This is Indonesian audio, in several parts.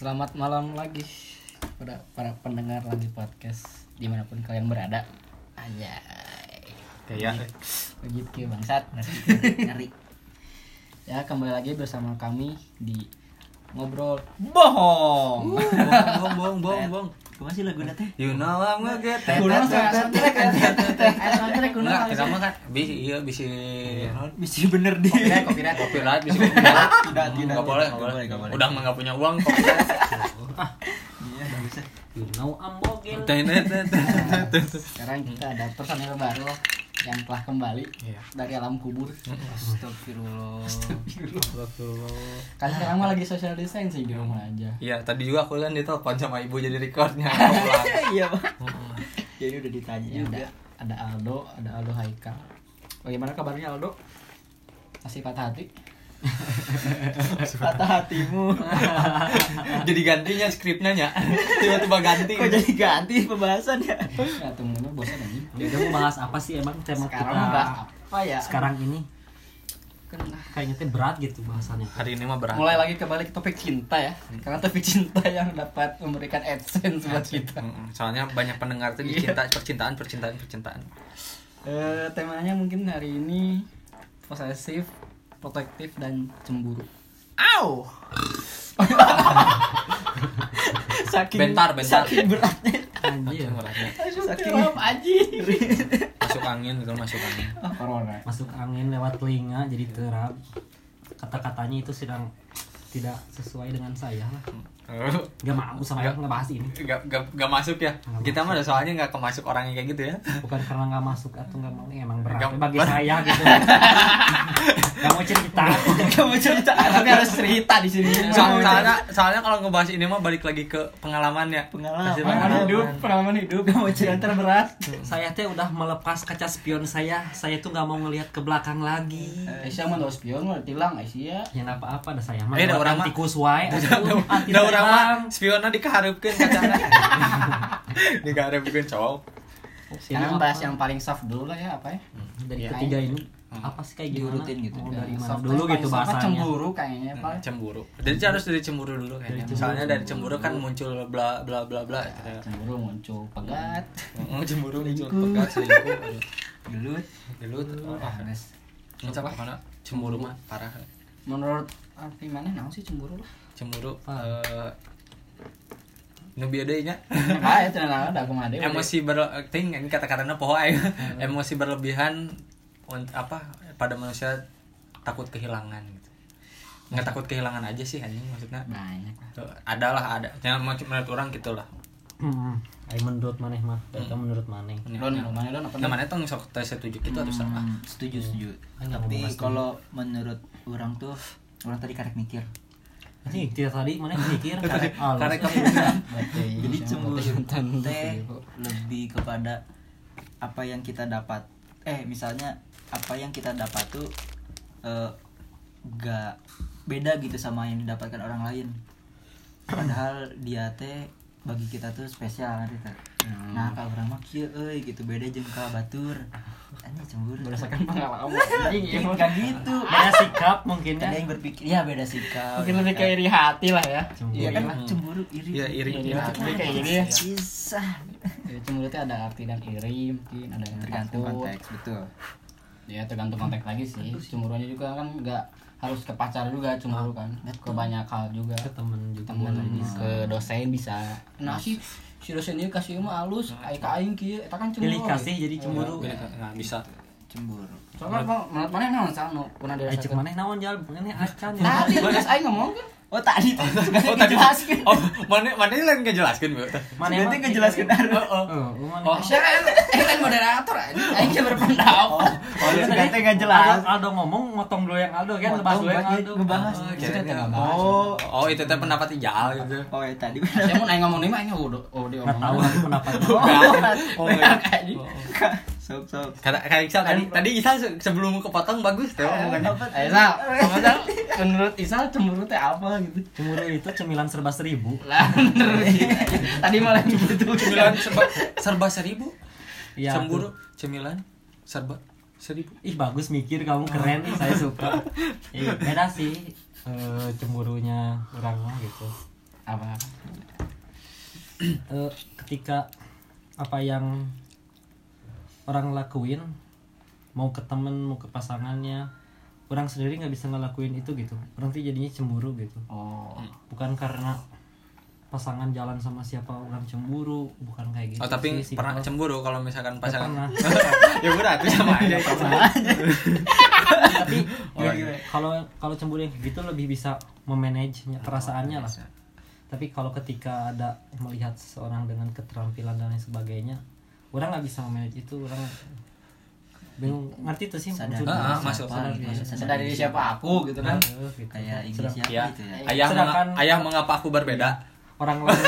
Selamat malam lagi pada para pendengar lagi podcast di mana pun kalian berada. Anjay. Kayak Begitu ke bangsat. Ngeri. Ya kembali lagi bersama kami di ngobrol bohong. bohong bohong bohong bohong. Kumaha sih lagu teh? You know I'm gonna get Kuno soundtrack kan. Soundtrack kuno. Enggak, kita mah kan bisa iya bisa Bisa bener deh. Copyright, copyright. bisa copyright. Tidak, tidak. Enggak boleh, Nggak enggak boleh. nggak boleh. Udah mah enggak punya uang copyright. Iya, enggak bisa. You know I'm tet, tet, tet. Sekarang kita ada personil baru yang telah kembali Iya. dari alam kubur. Astagfirullah. Kan sekarang mah lagi social distancing di rumah aja. Iya, tadi juga aku kan ditelepon sama ibu jadi recordnya. Iya, Pak. Ya ini udah ditanya Ya, juga. ada, ada Aldo, ada Aldo Haikal. Bagaimana kabarnya Aldo? Masih patah hati? Patah hatimu. jadi gantinya skripnya nya. Tiba-tiba ganti. Kok jadi ganti pembahasan ya? Ya temen-temen bosan aja. Ya udah mau bahas apa sih emang tema Sekarang kita bahas apa ya? sekarang ini Kan, kayaknya teh berat gitu bahasannya. Hari ini mah berat. mulai lagi kembali ke topik cinta ya. Karena topik cinta yang dapat memberikan adsense buat kita. Soalnya banyak pendengar tuh di Iya. cinta, percintaan, percintaan, percintaan. Eh, temanya mungkin hari ini posesif, protektif dan cemburu. Au. Saking Bentar, bentar. Saking beratnya. Anjir. Saking aji. Masuk angin itu masuk angin. Ah, corona. Masuk angin lewat telinga jadi terap. Kata-katanya itu sedang tidak sesuai dengan saya lah. Gak mau sama Nggak. ngebahas ini. Gak, gak, gak masuk ya Nggak kita mah ada soalnya gak kemasuk orang yang kayak gitu ya Bukan karena nggak masuk atau nggak mau emang berat Nggak- bagi saya gitu. Gak mau cerita. Kamu cerita, tapi harus cerita di sini. So- soalnya soalnya kalau ngebahas ini mah balik lagi ke pengalaman ya Pengalaman. Pengalaman pengalaman. hidup, pengalaman hidup. Kamu cerita terberat. saya teh udah melepas kaca spion saya. Saya tuh nggak mau ngelihat ke belakang lagi. Aisyah mah dos spion mah tilang Aisyah. yang apa-apa dah saya mah Eh, orang mah- tikus wae Udah orang mah spiona dikaharupkeun kacana dikaharupkeun cowok Sekarang bahas yang paling soft dulu lah ya apa ya? dari Ya, ketiga ini Hmm. apa sih kayak gimana Diurutin gitu. Mau dari Yang mana soft dulu gitu bahasanya Cemburu kayaknya Pak. cemburu jadi harus dari cemburu dulu kayaknya Dari cemburu. soalnya dari cemburu kan muncul bla bla bla bla gitu. Cemburu muncul pegat. Oh, cemburu muncul pekat selingkuh. Gelut. gelut ah Nes. ini apa mana cemburu mah parah Menurut arti mana naon sih cemburu lah? Cemburu eh nu bieu deui nya Ah, itu nah ada ada. emosi berting ini kata-katanya poho aja emosi berlebihan apa pada manusia takut kehilangan gitu nggak takut kehilangan aja sih anjing maksudnya banyak. Tuh, ada jangan mau menurut orang gitu lah hmm. Ayo menurut maneh mah Eta menurut maneh Don, mana don apa? nah mana tuh sok tes setuju gitu atau salah Hmm, setuju, setuju. Ayo, Tapi kalau menurut orang tuh orang tadi karek mikir. Nih, tidak tadi mana mikir karek karena kamu Jadi cemburu. teh lebih kepada apa yang kita dapat. Eh, misalnya apa yang kita dapat tuh eh, gak beda gitu sama yang didapatkan orang lain. Padahal dia teh bagi kita tuh spesial nanti teh. Nah, kalau orang mah kieu euy gitu beda jeung ka batur. Ini cemburu. berdasarkan pengalaman. Anjing, gak gitu. Beda sikap mungkin Ada ya yang berpikir, ya beda sikap. Mungkin lebih kayak iri hati lah ya. Cemburu. Iya kan Hmm. cemburu iri. Iya, iri. Iri hati kayak gini ya. Jadi cemburu itu ada arti dan iri mungkin ada yang Tergantung konteks, betul. Ya tergantung konteks lagi sih. Cemburunya juga kan nggak harus ke pacar juga cemburu kan. Ke banyak hal juga. ke temen juga Temen bisa. ke dosen bisa. Nah sih si dosennya kasih mah halus, aing ka aing kieu eta kan cemburu. pilih kasih jadi cemburu. nggak bisa. Cemburu. Soalnya mana naon nu pernah Ayo cek maneh naon jal? Maneh acan Tadi geus aing ngomong kan. Oh tadi tuh oh tadi jelaskan. oh mana mana yang lain ngejelaskan bu maneh Nanti ngejelaskan Arno. oh Oh, Oh, saya kan kan moderator aja. Aing berpendapat. Oh, Iya, sudah tadi teh nggak jelas. Aldo, ngomong motong dulu yang Aldo kan ngebahas dulu yang Aldo ngebahas. Oh. Oh, oh itu teh pendapat ijal gitu oh ya tadi. Saya mau aing ngomong nih mah udah oh dia tahu ngomong. lagi pendapat oh Kayak gitu. Sok sok. kata kayak Iksal tadi tadi Iksal se- sebelum kepotong bagus tuh omongannya Eh, Sal, Sal, menurut Isal cemburu teh apa gitu? cemburu itu cemilan serba seribu. Lah, menurut Tadi malah gitu. cemilan serba serba seribu? Iya, cemburu cemilan serba seribu? Ih bagus mikir kamu keren saya suka. Iya, beda sih eh, cemburunya orang gitu. Apa? Eh, ketika apa yang orang lakuin mau ke temen mau ke pasangannya orang sendiri nggak bisa ngelakuin itu gitu orang tuh jadinya cemburu gitu oh bukan karena pasangan jalan sama siapa orang cemburu bukan kayak gitu Oh tapi sih, pernah simpel. cemburu kalau misalkan Nggak pasangan. pernah ya udah itu sama aja. tapi Oh, iya. kalau kalau cemburu yang gitu lebih bisa memanage perasaannya lah tapi kalau ketika ada melihat seseorang dengan keterampilan dan lain sebagainya orang nggak bisa memanage itu orang bingung ngerti tuh sih sadar. Ah, ah, masuk, sadar gitu. diri. sadar diri siapa aku gitu kan gitu. kayak ini siapa Ya, gitu ya ayah Sedangkan- menga- ayah mengapa aku berbeda? orang lain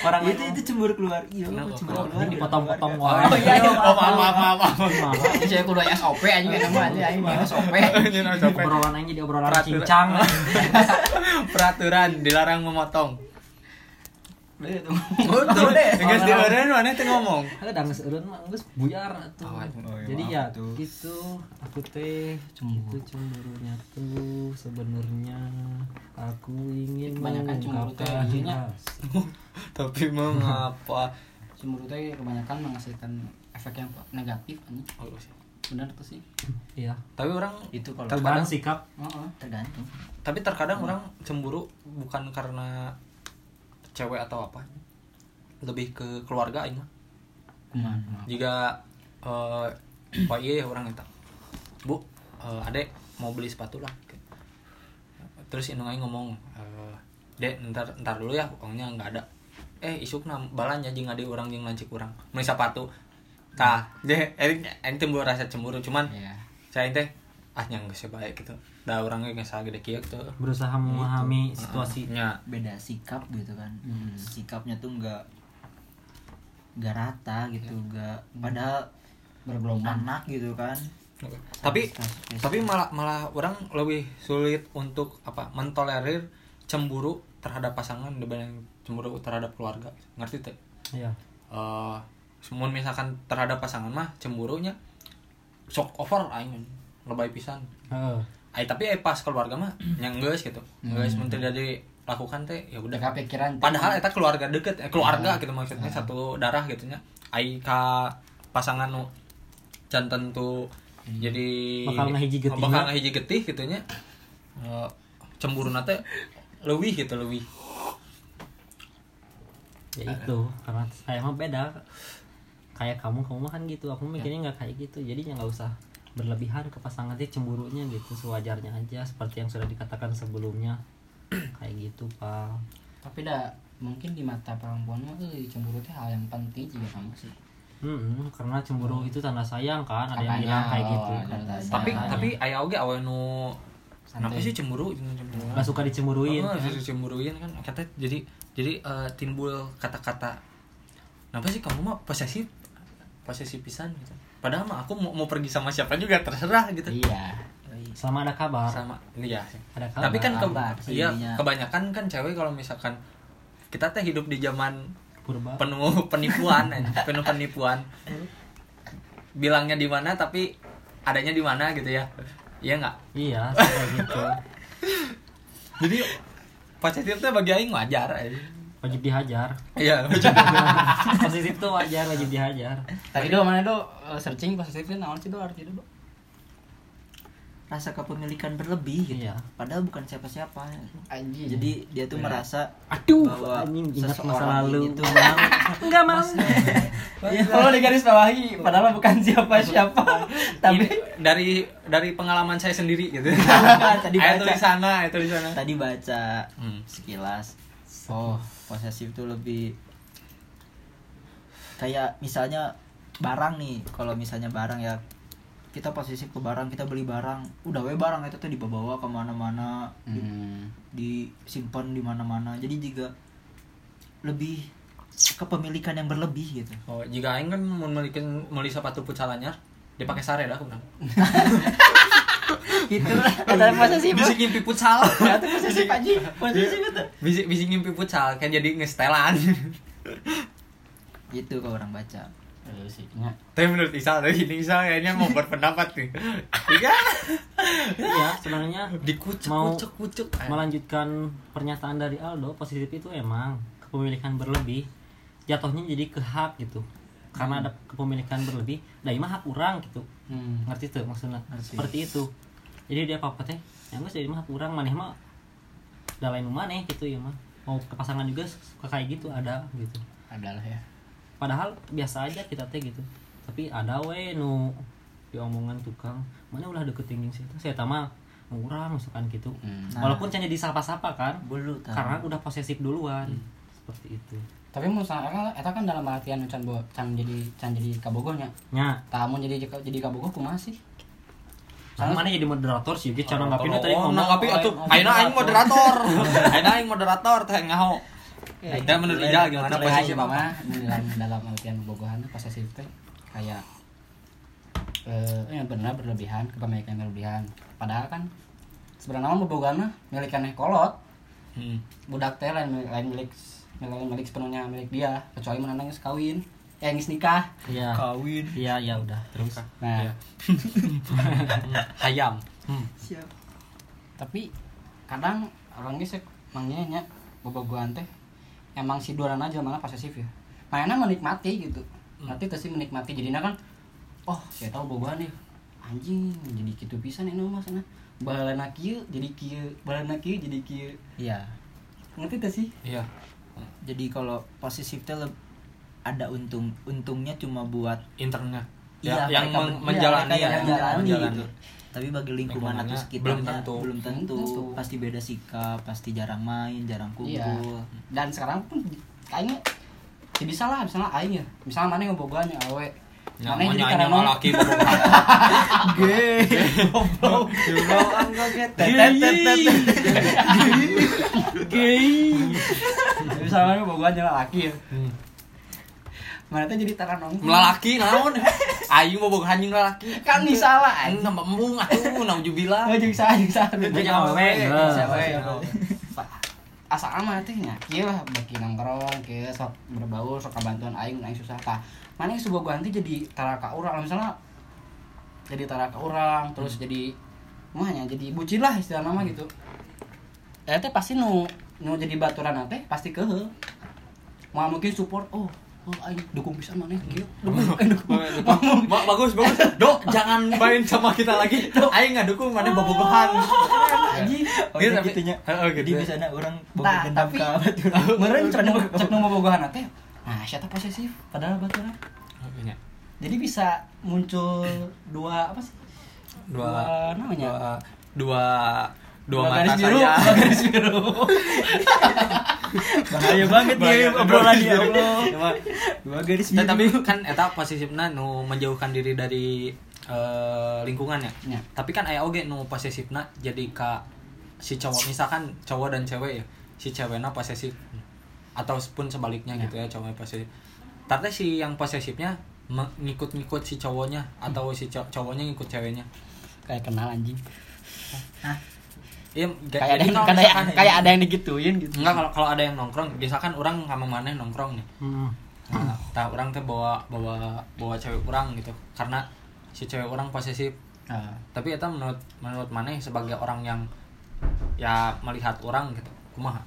orang itu itu cemburu keluar iya cemburu Oh, keluar dipotong-potong Oh, wae. iya, iya. Oh, maaf, maaf, maaf, maaf. Maaf. saya kudu SOP aja nama aja aing mah SOP obrolan aja jadi obrolan cincang Peraturan dilarang memotong. Betul. Betul deh. Di eureun teh ngomong. ada dang seureun mah geus buyar atuh. Oh, iya, jadi ya tuh. gitu aku teh itu cemburunya tuh sebenarnya aku ingin Kebanyakan cemburu teh ras- Tapi mengapa? cemburu teh kebanyakan menghasilkan efek yang negatif anjing Oh, sih. benar tuh sih iya Tapi orang itu kalau terkadang sikap Heeh. tergantung tapi terkadang orang cemburu bukan karena cewek atau apa. Lebih ke keluarga aing mah. kumaha jika eh oh iya ya orang minta bu eh, adek mau beli sepatu lah. Terus indung aing ngomong eh, dek ntar ntar dulu ya uangnya nggak ada. Eh isuk na balanya jeung ade orang jeung lancik orang. Beli sepatu. Tah deh aing timbul rasa cemburu cuman ya saya teh ah nyang geus baik gitu. Da urangnya geus gede kieu tuh. Berusaha memahami situasi. Nya beda sikap gitu kan. Hmm. sikapnya tuh nggak nggak rata gitu nggak padahal bergelombang anak. gitu kan. Tapi Kasus-kasus. tapi malah malah orang lebih sulit untuk apa mentolerir cemburu terhadap pasangan dibanding cemburu terhadap keluarga. Ngerti teh? Iya. Eh semun misalkan terhadap pasangan mah cemburunya sok over aing lebay pisan. Heeh. Ay, tapi eh, pas keluarga mah yang geus gitu. Geus Hmm. menteri dari lakukan teh ya udah. Teh. padahal eta keluarga deket eh, keluarga gitu maksudnya satu darah gitu nya. Ai ka pasangan nu can tentu jadi Bakal ngahiji getihna. bakal ngahiji getih gitu nya. Eh, cemburu nate leuwih gitu leuwih. Ya itu karena saya mah beda. Kayak kamu kamu mah kan gitu. Aku mikirnya nggak kayak gitu. Jadi ya nggak usah berlebihan ke pasangan sih cemburunya gitu sewajarnya aja seperti yang sudah dikatakan sebelumnya. Kayak gitu pak. Tapi dah mungkin di mata perempuan mah euy cemburu teh hal yang penting juga kamu sih. Hmm, karena cemburu itu tanda sayang kan ada yang Katanya, bilang kayak oh, gitu ada tanda tapi Katanya. tapi aya oge awe nu Santai. kenapa sih cemburu cemburu? Nggak suka dicemburuin Oh, kan? suka cemburuin kan. Kata jadi jadi eh, timbul kata-kata kenapa sih kamu mah posesif posesif pisan? Gitu padahal mah aku mau, mau pergi sama siapa juga terserah gitu. Iya. Selama ada kabar. Sama iya. Ada kabar tapi kan ke, kabar sih iya kebanyakan kan cewek kalau misalkan kita teh hidup di zaman purba. penuh penipuan anjing, penuh penipuan. Bilangnya di mana tapi adanya di mana gitu ya. Iya nggak? Iya kayak gitu. Jadi positif teh bagi aing wajar aja wajib dihajar. Iya positif tuh wajar wajib dihajar. Tadi do mana do eh, searching positifnya naon sih do arti do rasa kepemilikan berlebih gitu. Iya. padahal bukan siapa-siapa. Anjing. Jadi dia tuh merasa aduh bahwa anjing ingat masa lalu. itu mau enggak mau. Kalau di garis bawahi. Padahal bukan siapa-siapa. Tapi Ini dari dari pengalaman saya sendiri gitu. Tadi baca. tulisannya ayat tulisannya. Tadi baca Hmm. sekilas oh posesif tuh lebih kayak misalnya barang nih kalau misalnya barang ya kita posesif ke barang kita beli barang. Udah we barang itu tuh dibawa ke mana-mana hmm. disimpan di mana-mana. Jadi juga lebih kepemilikan yang berlebih gitu. Oh jika aing kan mau memiliki beli sepatu futsal anyar dipakai sare dah aku bilang itu ada posesif bisa ngimpi futsal. Itu posesif aja posesif itu bisa bisa ngimpi futsal kan jadi ngestelan itu kalau orang baca. Eh, sih nya. Tapi menurut Isa tadi ini Isa kayaknya mau berpendapat nih. Iya. Iya, sebenarnya Dikucuk Mau- kucuk kucuk. melanjutkan pernyataan dari Aldo positif itu emang kepemilikan berlebih. Jatuhnya jadi ke hak gitu. Karena ada kepemilikan berlebih nah mah hak orang gitu. Hmm. ngerti tuh maksudnya? Ngerti. seperti itu jadi dia apa apa teh yang gue jadi mah hak orang maneh mah udah lain maneh gitu ya mah mau ke pasangan juga suka kayak gitu ada gitu Adalah ya. padahal biasa aja kita teh gitu tapi ada we nu diomongan tukang mana ulah deketin situ saya tama murah misalkan gitu Hmm. Nah. walaupun hanya disapa-sapa kan Bulu tahu. karena udah posesif duluan seperti itu Tapi misalnya eta kan dalam artian can bo, can jadi can jadi kabogohnya. nya Tamu jadi jadi kabogoh kumaha sih? Karena mana jadi moderator sih, gitu cara nanggapin tadi Oh, ngomong. nanggapi atuh. Ayeuna aing moderator. Ayeuna aing moderator teh ngaho. Eta menurut Ija gimana posisi mama dalam dalam artian bogohan posesif teh kayak eh yang benar berlebihan kepemilikan berlebihan padahal kan sebenarnya mah bogohan mah milik aneh kolot Hmm. budak teh lain milik lain milik sepenuhnya milik dia kecuali menanang geus kawin eh nikah Iya. Kawin. Iya, iya udah. Terus nah Iya. Hayam. Hmm. Siap. tapi kadang orang geus mangnya nya bobogohan teh emang si duaran aja malah posesif ya mainnya menikmati gitu nanti teh sih menikmati jadinya kan oh saya tahu bobogohan nih anjing jadi gitu pisan ini mas nah balana kieu jadi kieu balana kieu jadi kieu Iya. ngerti teh sih Iya. Jadi kalau posesif teh ada untung untungnya cuma buat Internnya. Iya, Ya, yang men- iya, menjalani yang ya, menjalani menjalani. gitu. Tapi bagi lingkungan atau sekitarnya belum tentu. belum tentu. Tentu. Pasti beda sikap, pasti jarang main, jarang iya kumpul. dan sekarang pun kayaknya ya bisa lah misalnya aing ya misalnya mana yang bobogohan yang awe Ya, Mana mau jadi karena laki bobogohan. Ge. Goblok. Goblok angkat gay misalnya mana bobogohan yang laki ya Hmm. Mana tuh jadi taranong Melalaki naon? Aing bobogohan jeung lalaki. kan disalah Aing nambah embung atuh naujubillah. Oh, jeung saha jeung saha. Jeung awewe. Jeung Heeh. awewe. Asa mah teh nya kieu lah bagi nongkrong kieu sok berbaur sok kabantuan aing aing susah tah. Mana yang sebuah ganti jadi taraka urang misalnya jadi taraka urang terus jadi mahnya jadi bucin lah istilah nama gitu. Eh teh pasti nu nu jadi baturan teh pasti kehe. Mau mungkin support oh oh aing dukung pisan mana kieu. Dukung aing dukung. Ba- bagus bagus. Dok, jangan main sama kita lagi. Aing ngadukung mana bobogohan. Anjing. Oh, Iya, iya tapi- gitunya. Gitu Jadi ya. bisa orang boga Tah, dendam ka meureun cek nu bobogohan teh. Nah, siapa posesif padahal baturan. Iya. Jadi bisa muncul dua apa sih? Dua namanya. dua dua, dua garis mata biru, saya. garis biru. Bahaya banget ya obrolan ya Allah. Cuma, Dua garis biru. tapi kan eta posesifna nu menjauhkan diri dari eh, lingkungan ya. Ya. Tapi kan aya oge nu posesifna jadi ka si cowok misalkan cowok dan cewek ya. Si cewekna posesif atau pun sebaliknya Ya. gitu ya cowoknya posesif. Tapi si yang posesifnya ngikut-ngikut si cowoknya atau si cow- cowoknya ngikut ceweknya. Kayak kenal anjing. Iya, Kayak ada yang kayak kayak ada yang digituin gitu. Enggak kalau kalau ada yang nongkrong, misalkan orang sama mana nongkrong nih. Hmm. Nah, tah orang teh bawa bawa bawa cewek orang gitu. Karena si cewek orang posesif. Nah, Tapi itu menurut menurut mana sebagai orang yang ya melihat orang gitu. Kumaha?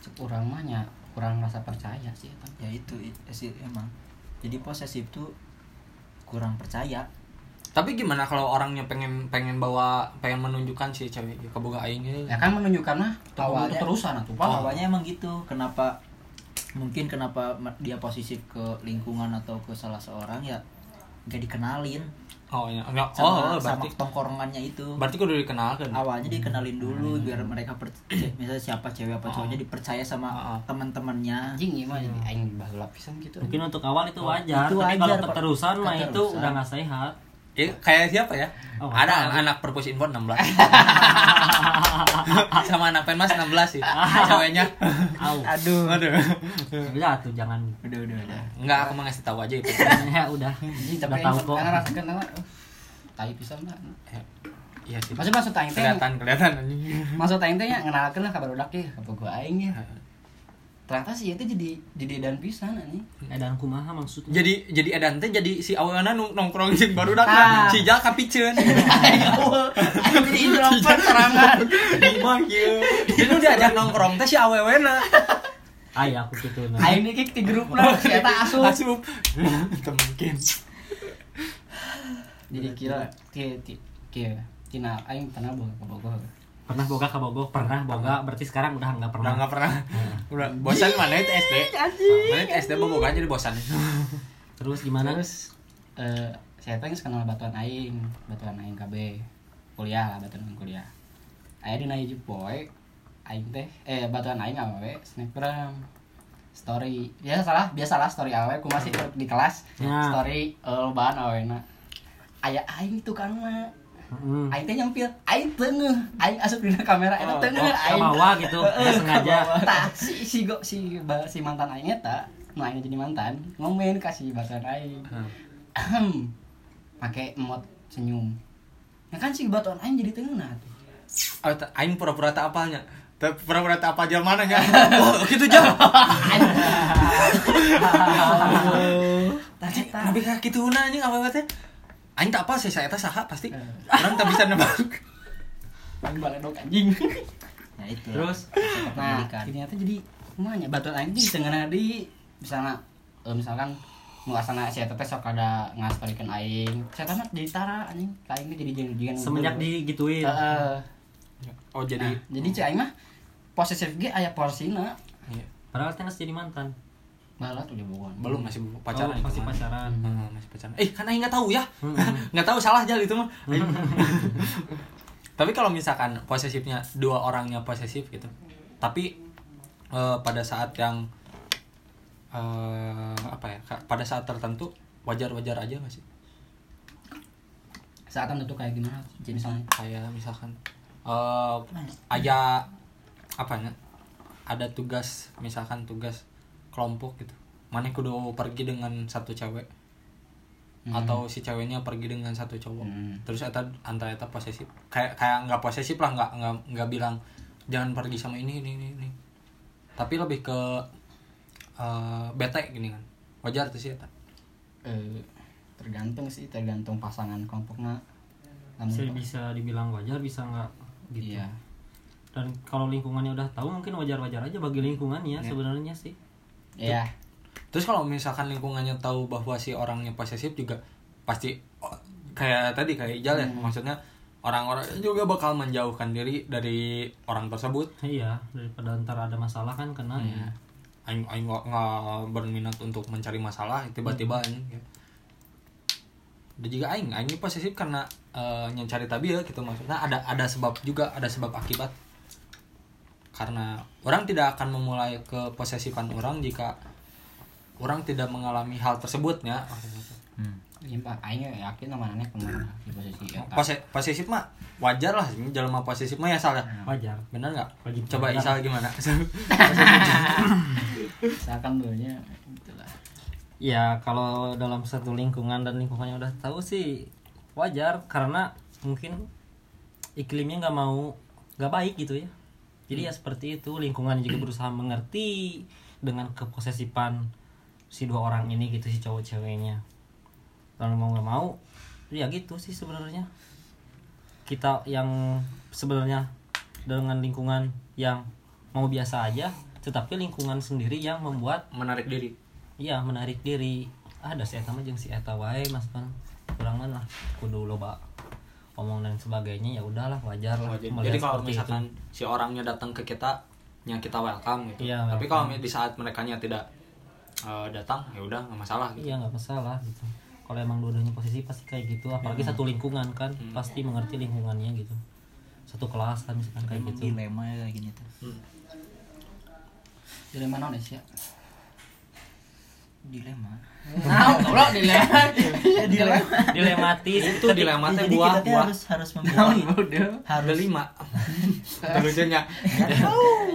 cek urang mah nya kurang rasa percaya sih eta. Ya itu sih emang. Jadi posesif tuh kurang percaya. Tapi gimana kalau orangnya pengen pengen bawa pengen menunjukkan si cewek ya, keboga aing ge. Ya kan menunjukkan mah Awalnya- terusan Oh, Pak. awalnya emang gitu. Kenapa mungkin kenapa dia posesif ke lingkungan atau ke salah seorang ya gak dikenalin Oh iya, enggak. sama, Oh, sama berarti tongkorongannya itu. berarti kudu dikenalkan. awalnya dikenalin dulu biar mereka per- misalnya siapa cewek apa cowoknya dipercaya sama Oh. teman-temannya Anjing ieu mah jadi aing baheula pisan gitu. Mungkin untuk awal itu wajar, itu tapi wajar, kalau keterusan mah itu udah nggak sehat. Ya, kayak siapa ya? Oh, ada tahu. anak perpus info 16. sama anak penmas 16 sih. Ceweknya. Au. aduh Aduh. Udah tuh jangan. udah udah udah Enggak, aku mau ngasih tahu aja itu. ya udah. Anjing Udah tapi tahu kok. karena rasakeun mah uh, tai pisan lah. Iya sih. Maksud maksud aing teh Kelihatan, kelihatan anjing. maksud aing teh nya ngenalkeun lah ka barudak ieu ka gua aing ya. Ternyata sih itu jadi jadi dan pisan anjing. Edan kumaha maksudnya? Jadi jadi edan teh jadi si aweuna nu nongkrong jeung baru dak Ah. si jal aing jadi introvert serangan di mah kieu jadi nu diajak nongkrong teh si awewena. Aya aku gitu nah aing nih kick di grup lah. Si eta asup? Asup. Itu mungkin. Jadi kira ti kira tina aing pernah bawa ke Bogor pernah boga ke Bogor? Pernah boga. Berarti sekarang udah nggak udah pernah nggak pernah. Udah. Bosan mana itu SD mana itu SD bobogan jadi bosan. Terus gimana? Terus eh saya geus kenal batuan aing batuan aing KB. Kuliah lah batuan aing kuliah. Aya di naik boy aing teh eh batuan aing awewe snapgram story. Biasa salah biasalah story awewe ku masih di kelas? Ya. story eh bahan awena aya aing tukangna Hmm. aing teh nyampil aing tengah aing asup di kamera eta Oh, tengah oh, aing bawah gitu, sengaja. tah si si go si si mantan aing eta nu aing jadi mantan ngomen kasih batuan aing. Ahem. Pakai emot senyum. Nah kan si batuan aing jadi tengah nah tuh. Oh aing pura-pura tak apalnya. Tapi pura-pura tak apa aja mana nya oh gitu jam Tadi nabi ka kitu na anjing apa teh aing tak apa sih saya teh saha pasti. Orang tak bisa nebak aing baledok anjing. Nah itu. Terus? nah ternyata jadi kumanya batuan aing di tengah di misalnya eh, misalkan mau asana si eta teh sok ada ngastorikeun aing. Saya mah jadi tara anjing. Ka aing jadi jeung jeung semenjak digituin. Heeh. oh jadi. Nah, jadi cek aing mah posesif ge aya porsina iya. padahal teh geus jadi mantan balat udah bohong belum masih pacaran oh, masih pacaran. Hmm, masih pacaran. Eh kan aing nggak tahu ya. Hmm. nggak tahu salah aja itu mah. Aing- tapi kalau misalkan posesifnya dua orangnya posesif gitu tapi eh, pada saat yang eh, apa ya pada saat tertentu wajar-wajar aja nggak sih? Saat itu kayak gimana? Jadi misalnya kayak misalkan eh aja apa ya ada tugas misalkan tugas kelompok gitu. Mana kudu pergi dengan satu cewek? Hmm. atau si ceweknya pergi dengan satu cowok? Hmm. terus eta antara eta posesif kayak kayak nggak posesif lah nggak nggak nggak bilang jangan pergi sama ini ini ini, ini. tapi lebih ke eh, bete gini kan. Wajar tuh sih eta. Eh, tergantung sih tergantung pasangan kelompoknya. Namun- bisa bisa dibilang wajar bisa nggak gitu. Iya. Dan kalau lingkungannya udah tahu mungkin wajar-wajar aja bagi lingkungannya Ya. sebenarnya sih iya Terus kalau misalkan lingkungannya tahu bahwa si orangnya posesif juga pasti oh, kayak tadi kayak Ijal ya, Hmm. maksudnya orang-orang juga bakal menjauhkan diri dari orang tersebut. iya daripada ntar ada masalah kan kena Iya. ya Aing aing nggak berminat untuk mencari masalah, tiba-tiba Hmm. aing ya. Dan juga aing, aing posesif karena eh, nyari tabi ya gitu maksudnya ada ada sebab juga, ada sebab akibat. Karena orang tidak akan memulai keposesifan orang jika orang tidak mengalami hal tersebutnya. hmm. iya pak. Aing yakin sama aneh ke mana di posisi eta Pose- posesif mah wajar lah. Ini jalan posesif mah ya salah wajar. Bener nggak? Coba. Isal gimana? Misalkan dulunya gitu lah. Ya kalau dalam satu lingkungan dan lingkungannya udah tahu sih wajar. Karena mungkin iklimnya nggak mau nggak baik gitu ya jadi ya seperti itu lingkungan juga berusaha mengerti dengan keposesifan si dua orang ini gitu si cowok ceweknya. Kalau mau nggak mau ya gitu sih sebenarnya. Kita yang sebenarnya dengan lingkungan yang mau biasa aja tetapi lingkungan sendiri yang membuat menarik diri. Iya menarik diri. Ada si eta mah jeung si eta wae mas kan kurang lah kudu loba omong dan sebagainya ya udahlah wajar lah Wajar. jadi kalau misalkan si orangnya datang ke kita yang kita welcome gitu Iya, tapi welcome. kalau di saat mereka tidak eh, datang ya udah nggak masalah itu. gitu iya nggak masalah gitu kalau emang dua-duanya posisi pasti kayak gitu apalagi satu lingkungan kan Hmm. pasti mengerti lingkungannya gitu satu kelas kan misalkan kayak Emang gitu dilema ya kayak gini tuh Hmm. dilema sih ya dilema nah goblok dilema dilema. dilematis itu dilema teh jadi buah kita buah. harus harus ada harus. Lima lucunya.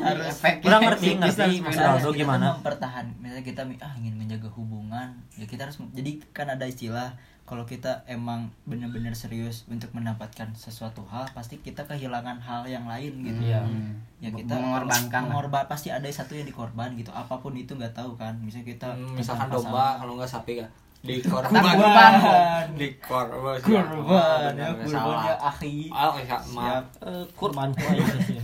Harus. Kurang ngerti ngerti Mas Aldo gimana mempertahan misalnya kita ah ingin menjaga hubungan. Ya kita harus jadi kan ada istilah kalau kita emang bener-bener serius untuk mendapatkan sesuatu hal pasti kita kehilangan hal yang lain gitu. Iya. ya kita Mengorbankan mengorban pasti ada satu yang dikorban gitu. Apa pun itu nggak tahu kan. Misalnya kita Hmm, misalkan domba kalau nggak sapi ya di korban. Kurban. di korban. Kurban ya ya salah. akhi. Oh ya maaf. Eh, sih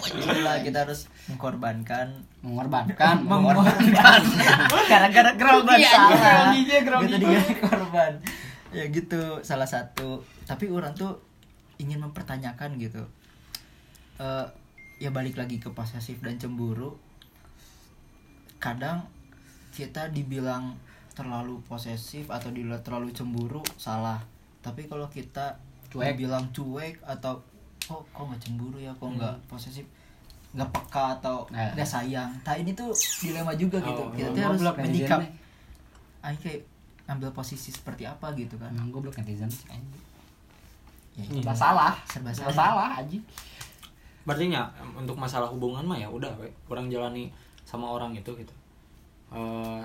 itulah kita harus mengorbankan mengorbankan. Mengorbankan. Gara-gara gerobak Iya, salah. gitu diganti korban. Ya gitu salah satu. Tapi orang tuh ingin mempertanyakan gitu. Eh ya balik lagi ke posesif dan cemburu. Kadang kita dibilang terlalu posesif atau dibilang terlalu cemburu salah. Tapi kalau kita Cuek. dibilang cuek atau kok kok nggak cemburu ya? Kok nggak posesif? Nggak peka atau Nah. nggak sayang? Nah ini tuh dilema juga gitu. Oh, kita oh, tuh harus menyikap. Aing kayak ambil posisi seperti apa gitu kan. Emang goblok netizen ya, Iya. serba salah. Serba salah. salah aja berarti nya untuk masalah hubungan mah ya udah we. Orang jalani sama orang itu gitu. Eh,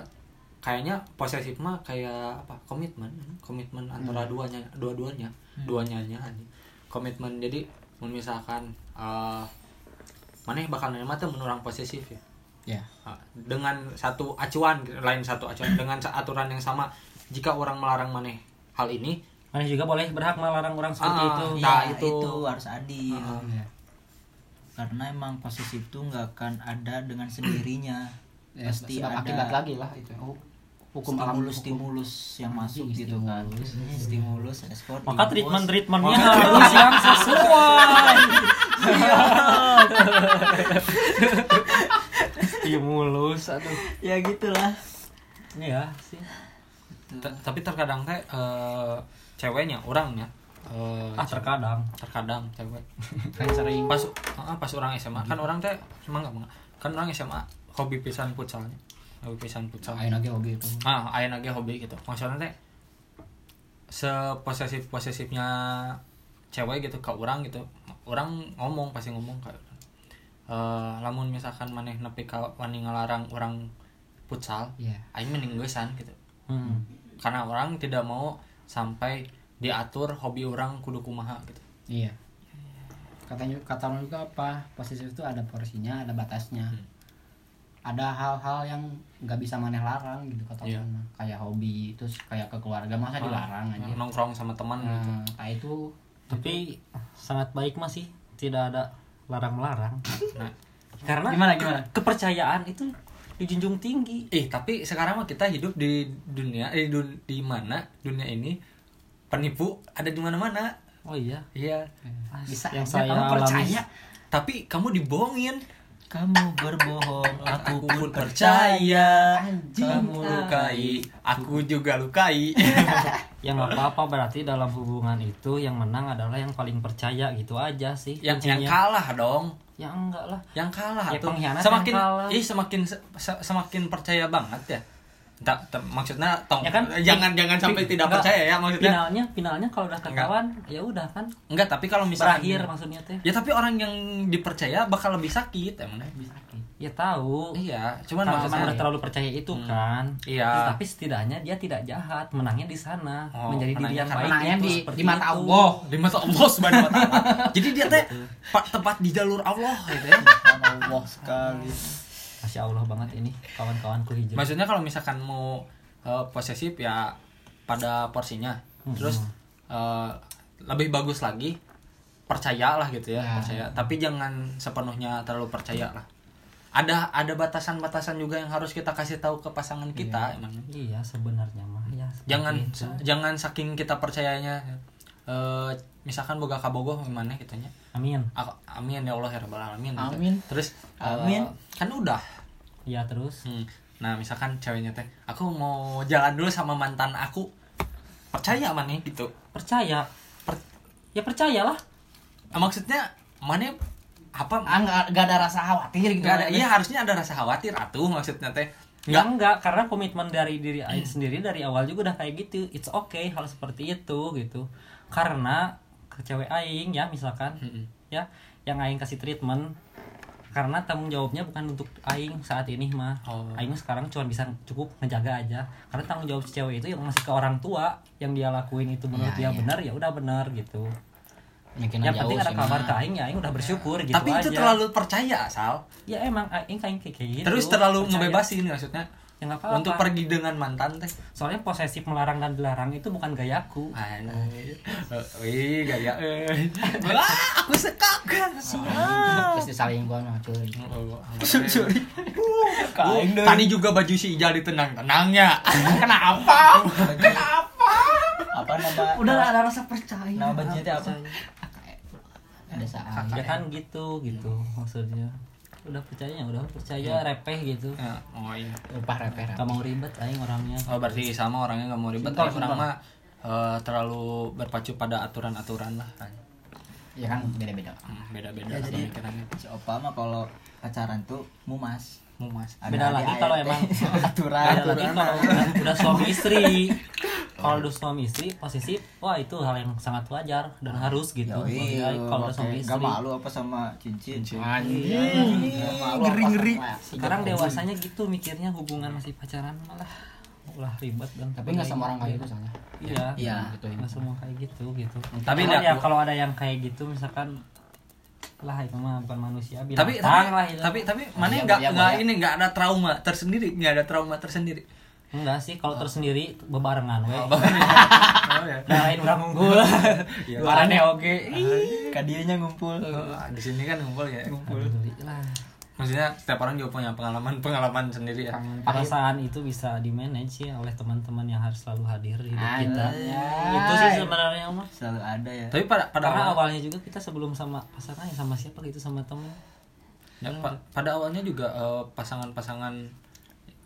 kayaknya posesif mah kayak apa? Komitmen. Komitmen antara duanya dua-duanya. Duanya nya aja. komitmen. Jadi misalkan eh mana bakal nerima tuh menurang posesif ya? Ya. Ah, dengan satu acuan lain satu acuan. Dengan aturan yang sama. Jika orang melarang maneh hal ini Mana juga boleh berhak melarang orang seperti Ah, itu. Nah, ya, itu. itu. harus adil. Ah, ya. karena emang posesif tuh nggak akan ada dengan sendirinya. Ya, pasti ada akibat lagi lah itu. Hu- hukum alam stimulus stimulus yang masuk Anjing, gitu kan stimulus. stimulus respon Maka impuls. treatment treatmentnya harus yang sesuai. Stimulus, aduh. ya gitulah Iya sih. T- tapi terkadang teh eh, ceweknya orangnya eh, Ah terkadang. terkadang cewek kan sering pas ah, pas orang SMA kan orang teh emang nggak enggak. kan orang SMA hobi pisan futsalnya hobi pisan futsal ayo lagi hobi itu. Ah aya lagi hobi gitu. Maksudnya teh seposesif posesifnya cewek gitu ke orang gitu orang ngomong pasti ngomong kayak eh lamun misalkan maneh nepi ka wani ngalarang orang futsal Iya. aing mending geusan gitu. Hmm. karena orang tidak mau sampai diatur hobi orang kudu kumaha gitu. Iya. Katanya kata orang juga apa? Posesif itu ada porsinya ada batasnya. Hmm. Ada hal-hal yang nggak bisa maneh larang gitu kata Iya. orang mah. kayak hobi terus kayak ke keluarga masa dilarang aja nongkrong sama teman gitu nah, kayak itu Tapi sangat baik masih tidak ada larang melarang. nah Karena Gimana, gimana? kepercayaan itu dijunjung tinggi. Eh tapi sekarang mah kita hidup di dunia eh dun, di mana dunia ini penipu ada di mana-mana. Oh iya. Iya. bisa yang aja saya kamu alami. percaya Tapi kamu dibohongin. Kamu berbohong aku pun percaya. Anjing. Kamu lukai, aku juga lukai. Ya nggak apa-apa berarti dalam hubungan itu yang menang adalah yang paling percaya gitu aja sih. yang yang kalah dong. Ya enggak lah. Yang kalah Ya, tuh. Semakin yang kalah. ih semakin se- se- semakin percaya banget ya. Tak, maksudnya tong Ya kan? jangan jangan sampai tidak enggak, percaya ya maksudnya. Finalnya finalnya kalau udah ketahuan ya udah kan Enggak, tapi kalau misalkan berakhir maksudnya teh. Ya tapi orang yang dipercaya bakal lebih sakit emang bisa sakit Ya tahu. Iya, cuman Karena maksud emang saya udah terlalu percaya itu Hmm. kan. Iya. Tapi setidaknya dia tidak jahat, menangnya di sana, Oh, menjadi diri yang baik itu di- seperti di mata itu. Allah. di mata Allah subhanahu wa taala. Jadi dia teh pa- tepat di jalur Allah gitu ya. Allah sekali Masya Allah banget ini kawan-kawanku hijau. Maksudnya kalau misalkan mau eh, posesif ya pada porsinya. Terus eh, lebih bagus lagi percayalah gitu ya, Ya. percaya. Tapi jangan sepenuhnya terlalu percaya lah. Ada ada batasan-batasan juga yang harus kita kasih tahu ke pasangan kita emang. Iya sebenarnya mah ya. jangan itu. jangan saking kita percayanya eh misalkan boga kabogoh gimana gitunya Amin. Aku, amin ya Allah ya rabbal alamin gitu. Amin. terus Amin. kan udah Ya terus. Hmm. nah misalkan ceweknya teh aku mau jalan dulu sama mantan aku percaya mana gitu Percaya. Per- Ya percayalah. Ah, maksudnya mana apa ah ada rasa khawatir gitu ada iya harusnya ada rasa khawatir atuh maksudnya teh Ya nggak enggak, karena komitmen dari diri Aing sendiri dari awal juga udah kayak gitu. It's okay hal seperti itu gitu. Karena ke cewek Aing ya misalkan Mm-mm. ya yang Aing kasih treatment karena tanggung jawabnya bukan untuk aing saat ini mah Oh. aing sekarang cuma bisa cukup ngejaga aja karena tanggung jawab si cewek itu yang masih ke orang tua yang dia lakuin itu menurut Ya, dia ya. benar ya udah benar gitu Mungkin yang penting ada kabar ke aing ya aing udah bersyukur gitu tapi itu aja. terlalu percaya asal ya emang aing kayak gitu terus terlalu percaya. ngebebasin maksudnya ya nggak apa-apa. Untuk pergi dengan mantan teh. Soalnya posesif melarang dan dilarang itu bukan gayaku. Anjir. Wih, gaya eh. Wah, aku sekak. terus disalingkuhan mah cuy. Sorry. Kain deh. Tadi juga baju si Ijal ditendang-tendangnya. kenapa? Apa nama udah ada rasa percaya. nama bajunya apa? Ada saat. Ya kan gitu gitu maksudnya udah percaya ya udah percaya repeh gitu. Ya, oh iya. upah reper gak mau ribet aing orangnya. Oh, berarti sama orangnya nggak mau ribet. Tapi orang mah eh, terlalu berpacu pada aturan-aturan lah. ya kan beda beda Hmm, Beda-beda Ya, jadi si opa mah kalau pacaran tuh mumas. Mumas. Ada Beda lagi kalau emang- aturan. Beda lagi kalau udah, udah suami istri kalau udah suami istri posisi wah itu hal yang sangat wajar dan harus gitu. Yoi, kalau udah suami istri Gak malu apa sama cincin? Ngeri sekarang dewasanya gitu mikirnya hubungan masih pacaran malah ulah ribet dan tapi nggak semua orang kayak gitu soalnya. Iya. Iya. gitu nggak semua kayak gitu gitu. Tapi ya kalau ada yang kayak gitu misalkan lah itu mah bukan manusia Tapi tapi lah itu. tapi tapi Oh, mana iya, nggak iya, nggak iya. ini nggak ada trauma tersendiri nggak ada trauma tersendiri. Enggak sih kalau tersendiri bebarengan we Oh, ya. nah lain orang unggul Iya. Marane oke. Kadianya ngumpul. Oh, di sini kan ngumpul ya. Alhamdulillah. Maksudnya setiap orang juga punya pengalaman pengalaman sendiri ya. perasaan itu bisa di manage ya oleh teman-teman yang harus selalu hadir di hidup kita. Itu sih sebenarnya mah selalu ada ya. Tapi pada pada karena awal, awalnya juga kita sebelum sama pasangan ya sama siapa gitu sama temen. Ya, pa- pada awalnya juga eh, pasangan-pasangan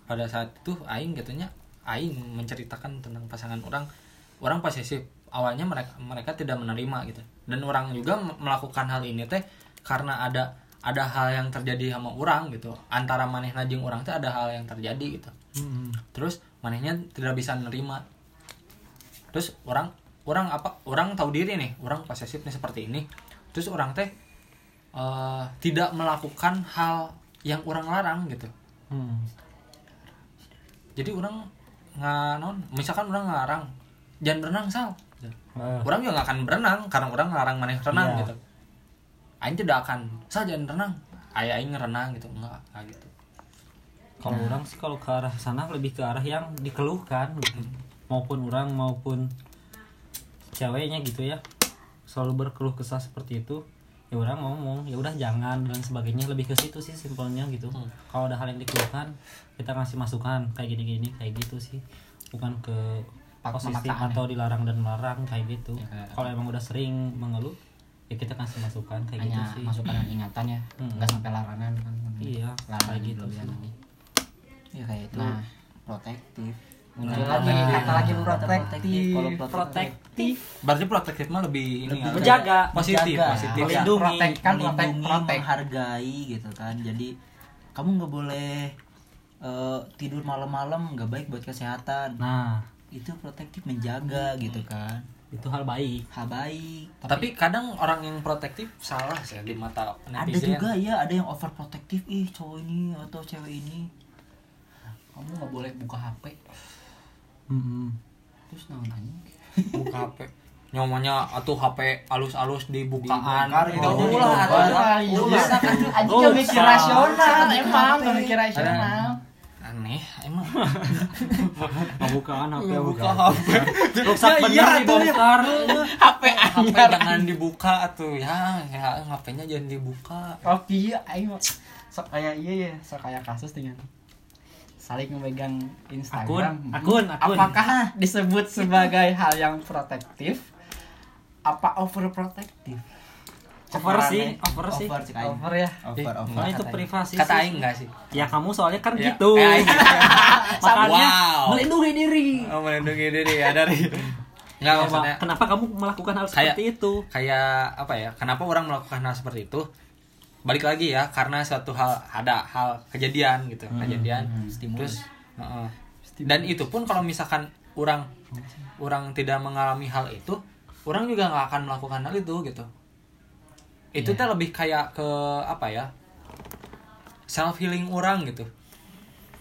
pada saat itu aing katanya aing menceritakan tentang pasangan orang orang posesif. Awalnya mereka mereka tidak menerima gitu. Dan orang juga melakukan hal ini teh karena ada ada hal yang terjadi sama orang gitu. Antara manehna jeung orang teh ada hal yang terjadi gitu. Terus manehnya tidak bisa menerima terus orang orang apa orang tahu diri nih orang posesif nih seperti ini. Terus orang teh eh, tidak melakukan hal yang orang larang gitu. Hmm. Jadi orang nggak non misalkan orang ngarang jangan berenang sal. Eh, orang juga nggak akan berenang karena orang ngarang maneh renang Iya. gitu. Aing tidak akan sal jangan renang ayah aing renang gitu. Enggak enggak gitu. Kalau orang sih kalau ke arah sana lebih ke arah yang dikeluhkan gitu. maupun orang maupun ceweknya gitu ya. Selalu berkeluh kesah seperti itu ya orang ngomong ya udah jangan dan sebagainya lebih ke situ sih simpelnya gitu Hmm. kalau ada hal yang dikeluhkan kita ngasih masukan kayak gini-gini kayak gitu sih bukan ke pemaksaan ya? atau dilarang dan melarang kayak gitu Ya, kayak- kalau emang udah sering mengeluh ya kita kasih masukan kayak hanya gitu sih masukan dan ingatan ya Hmm. nggak sampai larangan kan iya larangan kayak gitu berlebihan sih. lagi. ya kayak itu Nah. protektif muncul Nah, lagi. kata lagi protektif. Kalau protektif. berarti protektif mah lebih ini Lebih ya, menjaga, positif menjaga, positif ya. Melindungi, kan melindungi protek menghargai gitu kan. Jadi kamu nggak boleh eh, tidur malam-malam nggak baik buat kesehatan. Nah. Itu protektif menjaga gitu kan. Itu hal baik. Hal baik. Tapi kadang orang yang protektif salah sih di mata ada netizen. juga ya ada yang overprotektif. Ih cowok ini atau cewek ini. Kamu nggak boleh buka HP terus nah nanya buka HP nyomonya atuh HP alus-alus dibukaan Dibongkar, gitu. oh, Ulah, dibongkar. ulah, Ulah. ulah. Anjing Oh, mikir rasional emang gak mikir rasional. Aneh emang. Pembukaan HP buka. HP Rusak iya, ya. dibongkar. HP HP jangan dibuka tuh ya. Ya HP-nya jangan dibuka. Oh iya ayo. Sok kayak iya ya sok kayak kasus dengan saling memegang Instagram Akun, akun, akun. apakah disebut sebagai hal yang protektif apa overprotektif Over sih, over sih. over aing. over ya over over Nah, itu privasi kata sih. aing enggak sih Ya kamu soalnya kan Ya, gitu. eh. Makanya Wow. melindungi diri. oh melindungi diri ya dari nggak maksudnya Kenapa kamu melakukan hal Kayak- seperti itu? kayak apa ya kenapa orang melakukan hal seperti itu balik lagi ya karena suatu hal ada hal kejadian gitu kejadian stimulus. terus heeh. dan itu pun kalau misalkan orang orang tidak mengalami hal itu orang juga nggak akan melakukan hal itu gitu itu teh lebih kayak ke apa ya self healing orang gitu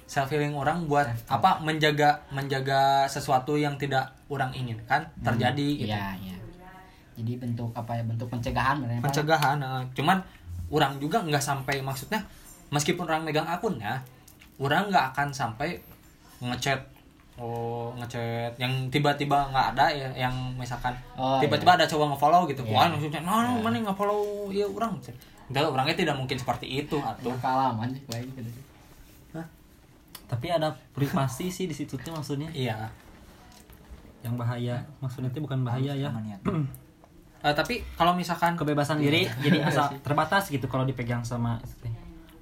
self healing orang buat apa menjaga menjaga sesuatu yang tidak orang inginkan terjadi gitu Iya, iya. Jadi bentuk apa ya? Bentuk pencegahan ya, pencegahan eh. cuman orang juga nggak sampai maksudnya meskipun orang megang akun ya orang nggak akan sampai ngechat oh ngechat yang tiba-tiba nggak ada ya yang misalkan Oh, tiba-tiba ada cowok nge-follow gitu. Iya. wah langsung chat nah mana nge-follow? Ya orang Enggak, orangnya tidak mungkin seperti itu atuh kalaman sih kayak gitu. tapi ada privasi sih di situ tuh maksudnya. Iya. Yang bahaya maksudnya itu bukan bahaya ya Eh, tapi kalau misalkan kebebasan diri jadi asal terbatas gitu kalau dipegang sama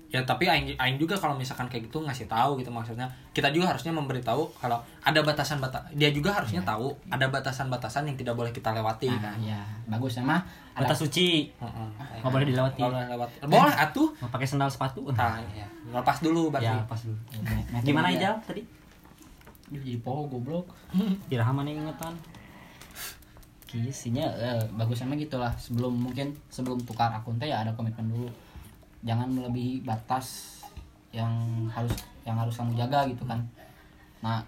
ya tapi aing aing juga kalau misalkan kayak gitu ngasih tahu gitu maksudnya kita juga harusnya memberitahu kalau ada batasan batas dia juga harusnya tahu ada batasan-batasan yang tidak boleh kita lewati Nah, kan. iya. Bagus sama ada batas suci. Heeh. nggak boleh dilewati. Nggak boleh lewat boleh atuh. Mau pakai sendal sepatu. Nah, ya. lepas dulu berarti ya pas dulu. Gimana met- Ijal tadi? Duh, jadi poho goblok. Iraha mana ingetan Kisinya eh, bagus sama gitulah. Sebelum mungkin sebelum tukar akun teh ya ada komitmen dulu. Jangan melebihi batas yang harus yang harus kamu jaga gitu kan. Nah,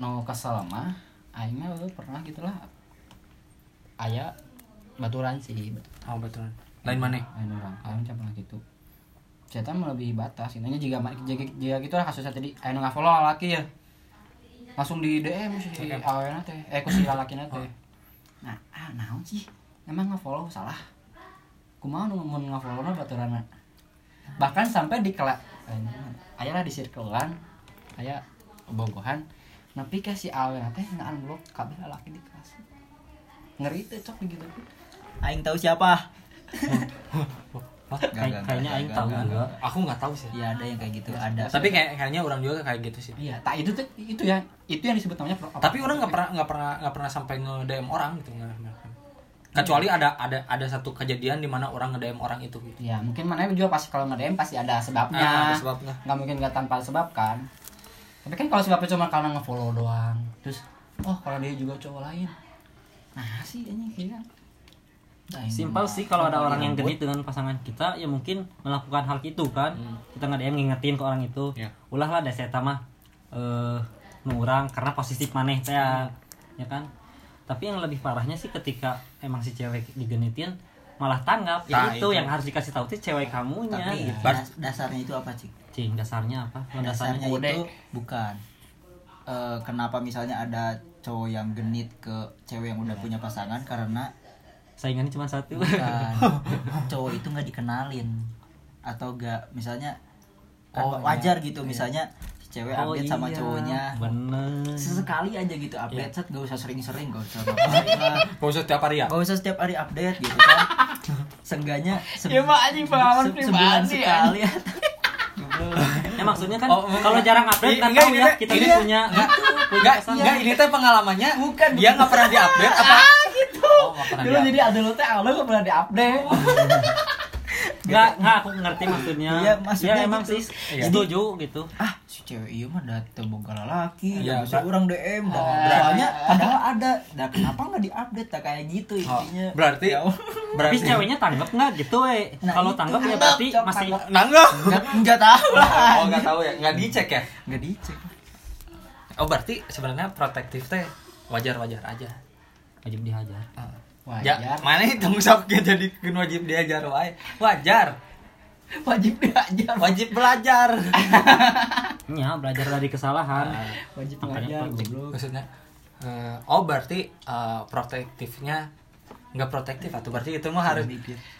no kesel mah aing mah pernah gitulah. Aya baturan sih, oh betul lain mana Lain orang, aing can pernah gitu. Cerita melebihi batas, intinya jika jika, jika gitu lah kasusnya tadi aing nggak follow laki ya. Langsung di DM si Oke. awena teh, eh ku si lalakina teh. Nah, ah naon sih? Emang nge-follow salah. Kumaha nu mun nge-follow na baturana. Bahkan sampai di kela aya lah di circlean, aya bogohan. Nepi ka si awena teh nge-unblock kabeh lalaki di kelas. Ngeri teh cok gitu. Aing tahu siapa? Kayak- Gak, gak, kayaknya gak, aing gak, tahu gak, juga gak. aku nggak tahu sih Iya ada yang kayak gitu, ada. tapi kayak kayaknya orang juga kayak gitu sih Iya, tak itu tuh itu ya, itu yang disebut namanya tapi orang nggak pernah nggak pernah nggak pernah sampai nge DM orang gitu nggak nggak- kecuali ada ada ada satu kejadian di mana orang nge DM orang itu gitu Ya mungkin mana juga pasti kalau nge-DM pasti ada sebabnya. Ah, ada sebabnya. Nggak mungkin nggak tanpa sebab kan. Tapi kan kalau sebabnya cuma karena nge-follow doang. Terus oh kalau dia juga cowok lain. Nah sih ini kira. Simpel sih kalau ada orang yang genit dengan pasangan kita ya mungkin melakukan hal itu kan kita nggak DM ngingetin ke orang itu Ya. ulah lah deh saya mah eh nurang karena positif maneh teh ya, ya kan tapi yang lebih parahnya sih ketika emang si cewek digenitin malah tanggap ya Nah, itu, itu. yang harus dikasih tahu tuh cewek kamunya Tapi gitu. das- dasarnya itu apa sih? cing dasarnya apa Dasarnya kode. itu bukan. Eh, kenapa misalnya ada cowok yang genit ke cewek yang udah punya pasangan karena saingannya cuma satu. Bukan. Cowok itu nggak dikenalin. Atau enggak misalnya kan Oh, wajar iya. gitu misalnya si cewek Oh, update sama iya. cowoknya. Bener. Sesekali aja gitu Iya. update set gak usah sering-sering gak usah. Lah. Gak usah tiap hari ya? Gak usah setiap hari update gitu kan. Seenggaknya se- Ya, Mak, anjing, pengalaman se- sebulan pribadi, sekali. Ya ya maksudnya kan Oh, kalau jarang update kan tahu ya kita ini punya enggak, gitu, punya enggak enggak ini teh pengalamannya Bukan, dia nggak pernah diupdate apa gitu. oh nggak pernah Dulu jadi ada lo teh awalnya nggak pernah diupdate. Nggak, nggak aku ngerti maksudnya. Iya, maksudnya ya, emang gitu. sih Iya. setuju gitu. ah si cewek iya mah dateng boga laki Iya, ya, bisa orang DM. Ah. soalnya padahal ada dan kenapa nggak diupdate tak kayak gitu Oh, intinya berarti Ya, Tapi berarti ceweknya tanggap nggak gitu, we. Nah, Kalau tanggap ya berarti cok, masih tanggap. nggak tahu lah oh nggak tahu ya nggak dicek ya nggak dicek oh berarti sebenarnya protektif teh wajar wajar aja wajib dihajar. Ya, Wajar. mana itu sok jadi wajib diajar wae. Wajar. Wajib diajar. Wajib belajar. Ya, belajar dari kesalahan. Wajib ngajar. perlu. goblok. Maksudnya eh, oh berarti eh, protektifnya nggak protektif atau berarti itu mah harus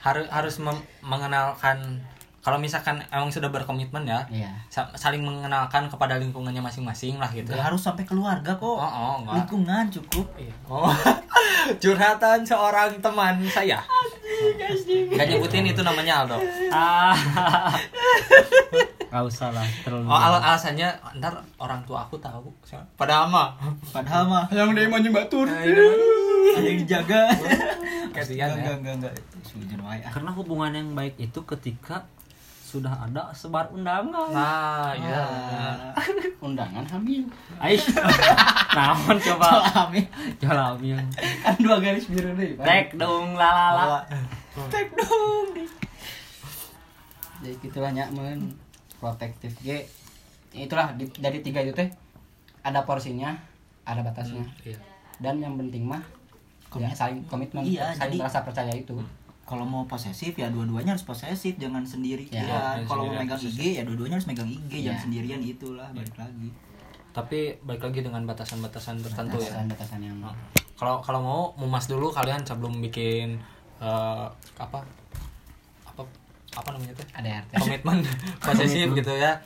harus harus mengenalkan kalau misalkan emang sudah berkomitmen ya Iya. sa- saling mengenalkan kepada lingkungannya masing-masing lah gitu Nggak harus sampai keluarga kok Oh, oh, nggak. lingkungan cukup Iya. Oh, curhatan seorang teman saya. Gak nyebutin itu namanya Aldo. Ah. Gak usah lah, terlalu. Oh, al alasannya ntar orang tua aku tahu. Pada ama. padahal mah Yang dia mau batur. ada yang dijaga Kasihan enggak ya. enggak enggak wae ah. Karena hubungan yang baik itu ketika sudah ada sebar undangan. Nah, iya. Undangan hamil. Aish. Naon coba? Amin. Jalami. Kan dua garis biru deh. Pak. Tek dong lalala. Tek dong. Jadi gitulah nyak men. protektif G itulah di- dari tiga itu teh ada porsinya ada batasnya Iya. dan yang penting mah ya, saling komitmen Iya, saling jadi- rasa percaya itu kalau mau posesif ya dua-duanya harus posesif. Jangan sendiri. Ya, ya, kalau mau megang IG ya dua-duanya harus megang IG jangan Ya. sendirian itulah balik lagi. Tapi balik lagi dengan batasan-batasan tertentu ya. batasan-batasan yang Nah, Kalau kalau mau mumas dulu kalian sebelum bikin eh, apa? Apa apa namanya tuh ada RT komitmen posesif gitu ya.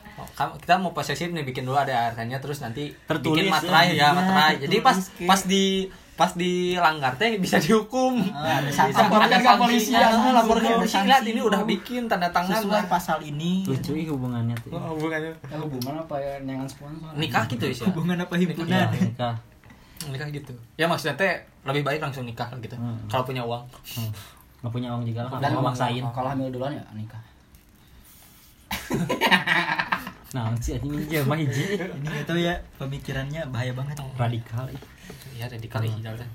Kita mau posesif nih bikin dulu ada ART-nya terus nanti Tertulis bikin ya, materai. Ya, iya, materai jadi pas pas di pas dilanggar teh bisa dihukum. Ah, bisa. Laporkan ada ke polisi, ada laporkan ke polisi. Lihat ini udah bikin tanda tangan sesuai lah pasal ini. Lucu ih hubungannya tuh. Oh, hubungannya. Ya hubungan apa ya? Dengan sponsor. Nikah gitu ya hubungan apa himpunan? Nikah nikah. gitu. Ya maksudnya teh lebih baik langsung nikah gitu Hmm. kalau punya uang. Hmm. nggak punya uang juga lah dan kalau maksain. kalau hamil duluan ya nikah. Nah si anjing ini mah hiji. Ini itu ya pemikirannya bahaya banget. Radikal ih. Ya jadi kali hijau teh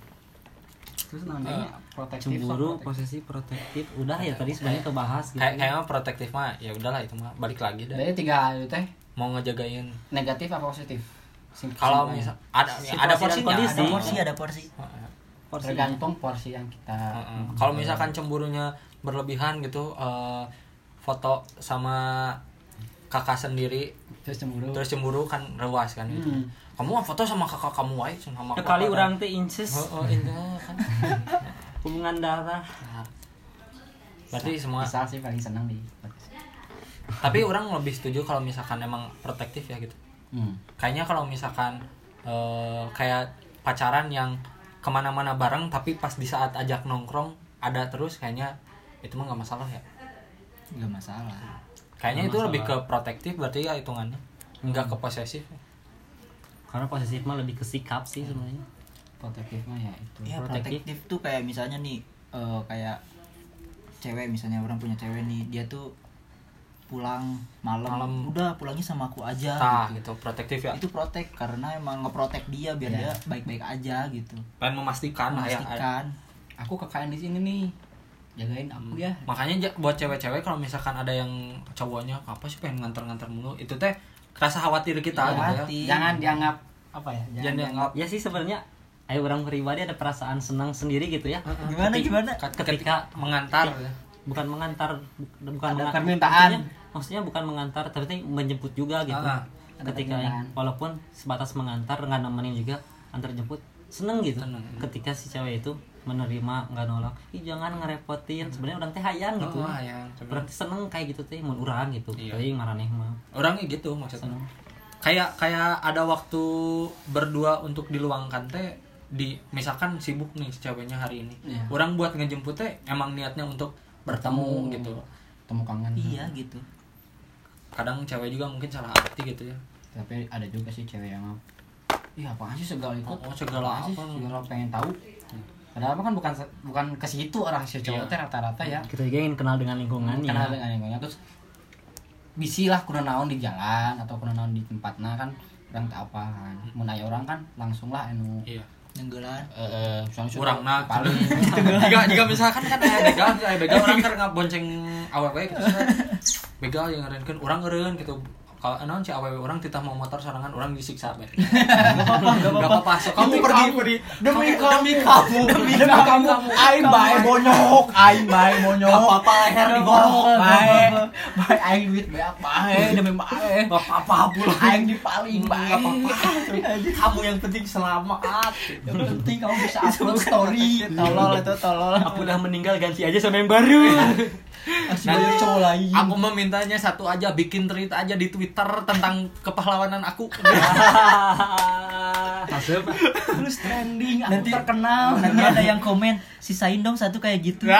terus namanya protektif cemburu sok posesif protektif. Udah ya tadi sebenarnya kebahas gitu kayak kayaknya protektif mah ya udahlah itu mah balik lagi dah. Dari tiga hal itu teh mau ngejagain negatif apa positif? Kalau misal ada Situasi ada porsinya kondisi. ada porsi. Ada porsi. Heeh. porsi. Tergantung porsi yang kita Heeh. kalau misalkan cemburunya berlebihan gitu eh, foto sama kakak sendiri terus cemburu. terus cemburu kan rewas kan gitu. Hmm. Kamu foto sama kakak kamu wae sama ya kakak. kali orang teh inces. Oh, oh, indah kan? Hubungan darah. Nah, berarti semua misal sih paling senang di tapi orang lebih setuju kalau misalkan emang protektif ya gitu. Hmm. kayaknya kalau misalkan eh, kayak pacaran yang ke mana-mana bareng tapi pas di saat ajak nongkrong ada terus kayaknya itu mah nggak masalah ya. Nggak masalah. Kayaknya Nggak itu lebih ke masalah. protektif berarti ya hitungannya. Nggak ke posesif karena posesif mah lebih ke sikap sih sebenarnya. Protektif mah ya itu. Ya Protektif. tuh kayak misalnya nih eh, kayak cewek misalnya orang punya cewek nih dia tuh pulang malam, Malam. udah pulangnya sama aku aja. Nah gitu. gitu protektif ya? Itu protek karena emang ngeprotek dia biar Ya. dia baik-baik aja gitu. Pengen memastikan ya. Memastikan. Aku kekayaan di sini nih. Jagain aku ya. Makanya buat cewek-cewek kalau misalkan ada yang cowoknya apa sih pengen nganter-nganter mulu? Itu teh rasa khawatir kita Iya, gitu ya. jangan dianggap apa ya jangan dianggap. ya sih sebenarnya ayo orang pribadi ada perasaan senang sendiri gitu ya. Gimana, Ketik- gimana? ketika mengantar ya. bukan mengantar bu- bukan Ada permintaan. maksudnya, maksudnya bukan mengantar tapi menjemput juga gitu. Ah, ada ketika permintaan. walaupun sebatas mengantar nggak nemenin juga antar jemput seneng gitu. Seneng. ketika si cewek itu menerima nggak nolak ih jangan ngerepotin. Sebenarnya orang teh hayang gitu. Oh, hayang, berarti seneng kayak gitu teh mun urang gitu. Iya. tapi ngaraneh mah. Orangnya gitu maksudnya. Seneng. Kayak kayak ada waktu berdua untuk diluangkan teh di misalkan sibuk nih si ceweknya hari ini. Iya. orang buat ngejemput teh emang niatnya untuk bertemu gitu. Temu kangen. Iya gitu. Kadang cewek juga mungkin salah arti gitu ya. Tapi ada juga sih cewek yang Ih apaan sih segala ikut Oh, segala Apaan sih apa? segala pengen tahu. Padahal kan bukan bukan ke situ orang si cowok Iya. teh rata-rata ya. Kita juga ingin kenal dengan lingkungannya kenal dengan lingkungannya terus bisi lah kuna naon di jalan atau kuna naon di tempatnya kan orang tak apa kan. Mun aya orang kan langsung lah anu. Iya. Nenggelan. Eh misalnya sudah Urang nak. paling. Jika jika misalkan kan aya begal aya begal orang kan ngabonceng awewe gitu. Begal yang ngeureunkeun urang eureun gitu kalau naon si awewe orang titah mau motor sorangan orang disiksa be nggak apa-apa. Nggak apa-apa so kamu pergi. pergi demi kamu- demi kamu. Demi kamu. aing bae bonyok. Aing bae bonyok. Gak apa-apa, leher digorok, bae. Bae aing duit bae demi bae. Gak apa-apa pula aing dipaling bae. Apa-apa Kamu yang penting selamat. Yang penting kamu bisa upload story. tolol itu tolol. Aku udah meninggal ganti aja sama yang baru Nanti cowok lain. Aku memintanya satu aja Bikin tweet aja di Twitter Tentang kepahlawanan aku. Masuk terus trending aku Nanti- terkenal. nanti ada yang komen sisain dong satu kayak gitu.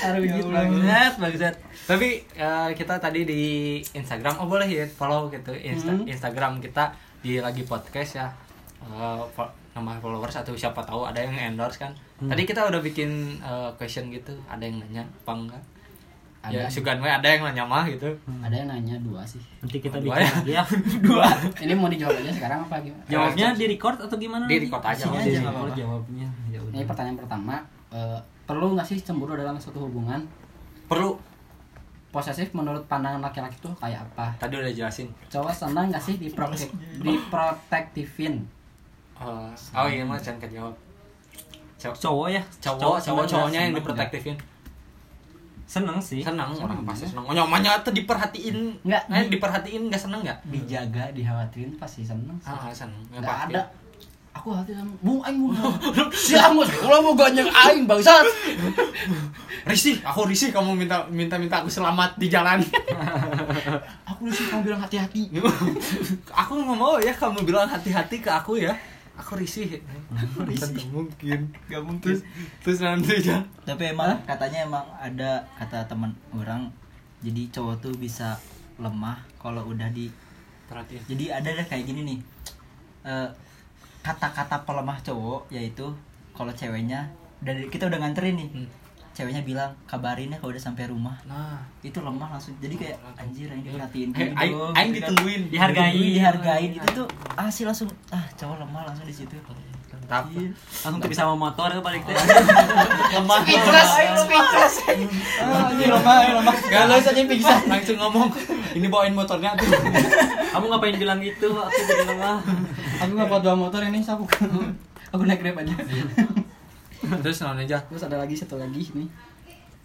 Taruh Ya gitu Bangsat, bangsat. Tapi eh, kita tadi di Instagram, oh boleh ya follow gitu Insta- Hmm. Instagram kita di lagi podcast ya. Eh, nama followers atau siapa tahu ada yang endorse kan. Tadi kita udah bikin eh, question gitu, ada yang nanya apa enggak? Ya, Ada. sugan we ada yang nanya mah gitu. ada yang nanya dua sih. Nanti kita Dua bikin ya? lagi ya. Dua. Ini mau dijawab aja sekarang apa gimana? Jawabnya di record atau gimana? Di record aja, Oh, aja, di nggak record apa-apa. jawabnya. Ya ini pertanyaan pertama eh, perlu nggak sih cemburu dalam suatu hubungan? Perlu. Posesif menurut pandangan laki-laki tuh kayak apa? Tadi udah jelasin. Cowok senang gak sih diprotek diprotektifin Eh, oh iya mah jangan kejawab. Cowok. Cowok ya? Cowok cowok cowoknya yang seneng. diprotektifin seneng sih. Senang orang pasti senang oh nyamannya tuh diperhatiin? Nggak, eh di- diperhatiin nggak seneng nggak? Dijaga dikhawatirin pasti seneng sih. ah seneng. Nggak pasti. ada. Aku hati sama bung aing bung siapa mau kalau mau ganyang aing bangsat. Risih aku risih kamu minta minta minta aku selamat di jalan. Aku udah sih kamu bilang hati-hati. Aku nggak mau ya kamu bilang hati-hati ke aku ya aku risih. Risih. Mungkin. Gak mungkin. terus terus nanti ya. Tapi emang katanya emang ada kata teman orang jadi cowok tuh bisa lemah kalau udah di perhatiin. Jadi ada deh kayak gini nih. Eh, kata-kata pelemah cowok yaitu kalau ceweknya udah kita udah nganterin nih. Hmm. Ceweknya bilang kabarin ya kalau udah sampai rumah. Nah. Itu lemah langsung. Jadi kayak anjir yang diperhatiin dulu aing- aing gitu ditungguin. Dihargain. dihargain. Itu tuh ah sih langsung ah cowok lemah langsung di situ. Iya. langsung tuh bisa mau motor ya balik teh lemah. Speechless, speechless. ah ini lemah ini lemah. Gak lo saja pingsan langsung ngomong ini bawain motornya tuh. Kamu ngapain bilang gitu aku jadi lemah aku nggak dua motor ini aku aku naik grab aja terus naon aja? Terus ada lagi satu lagi nih.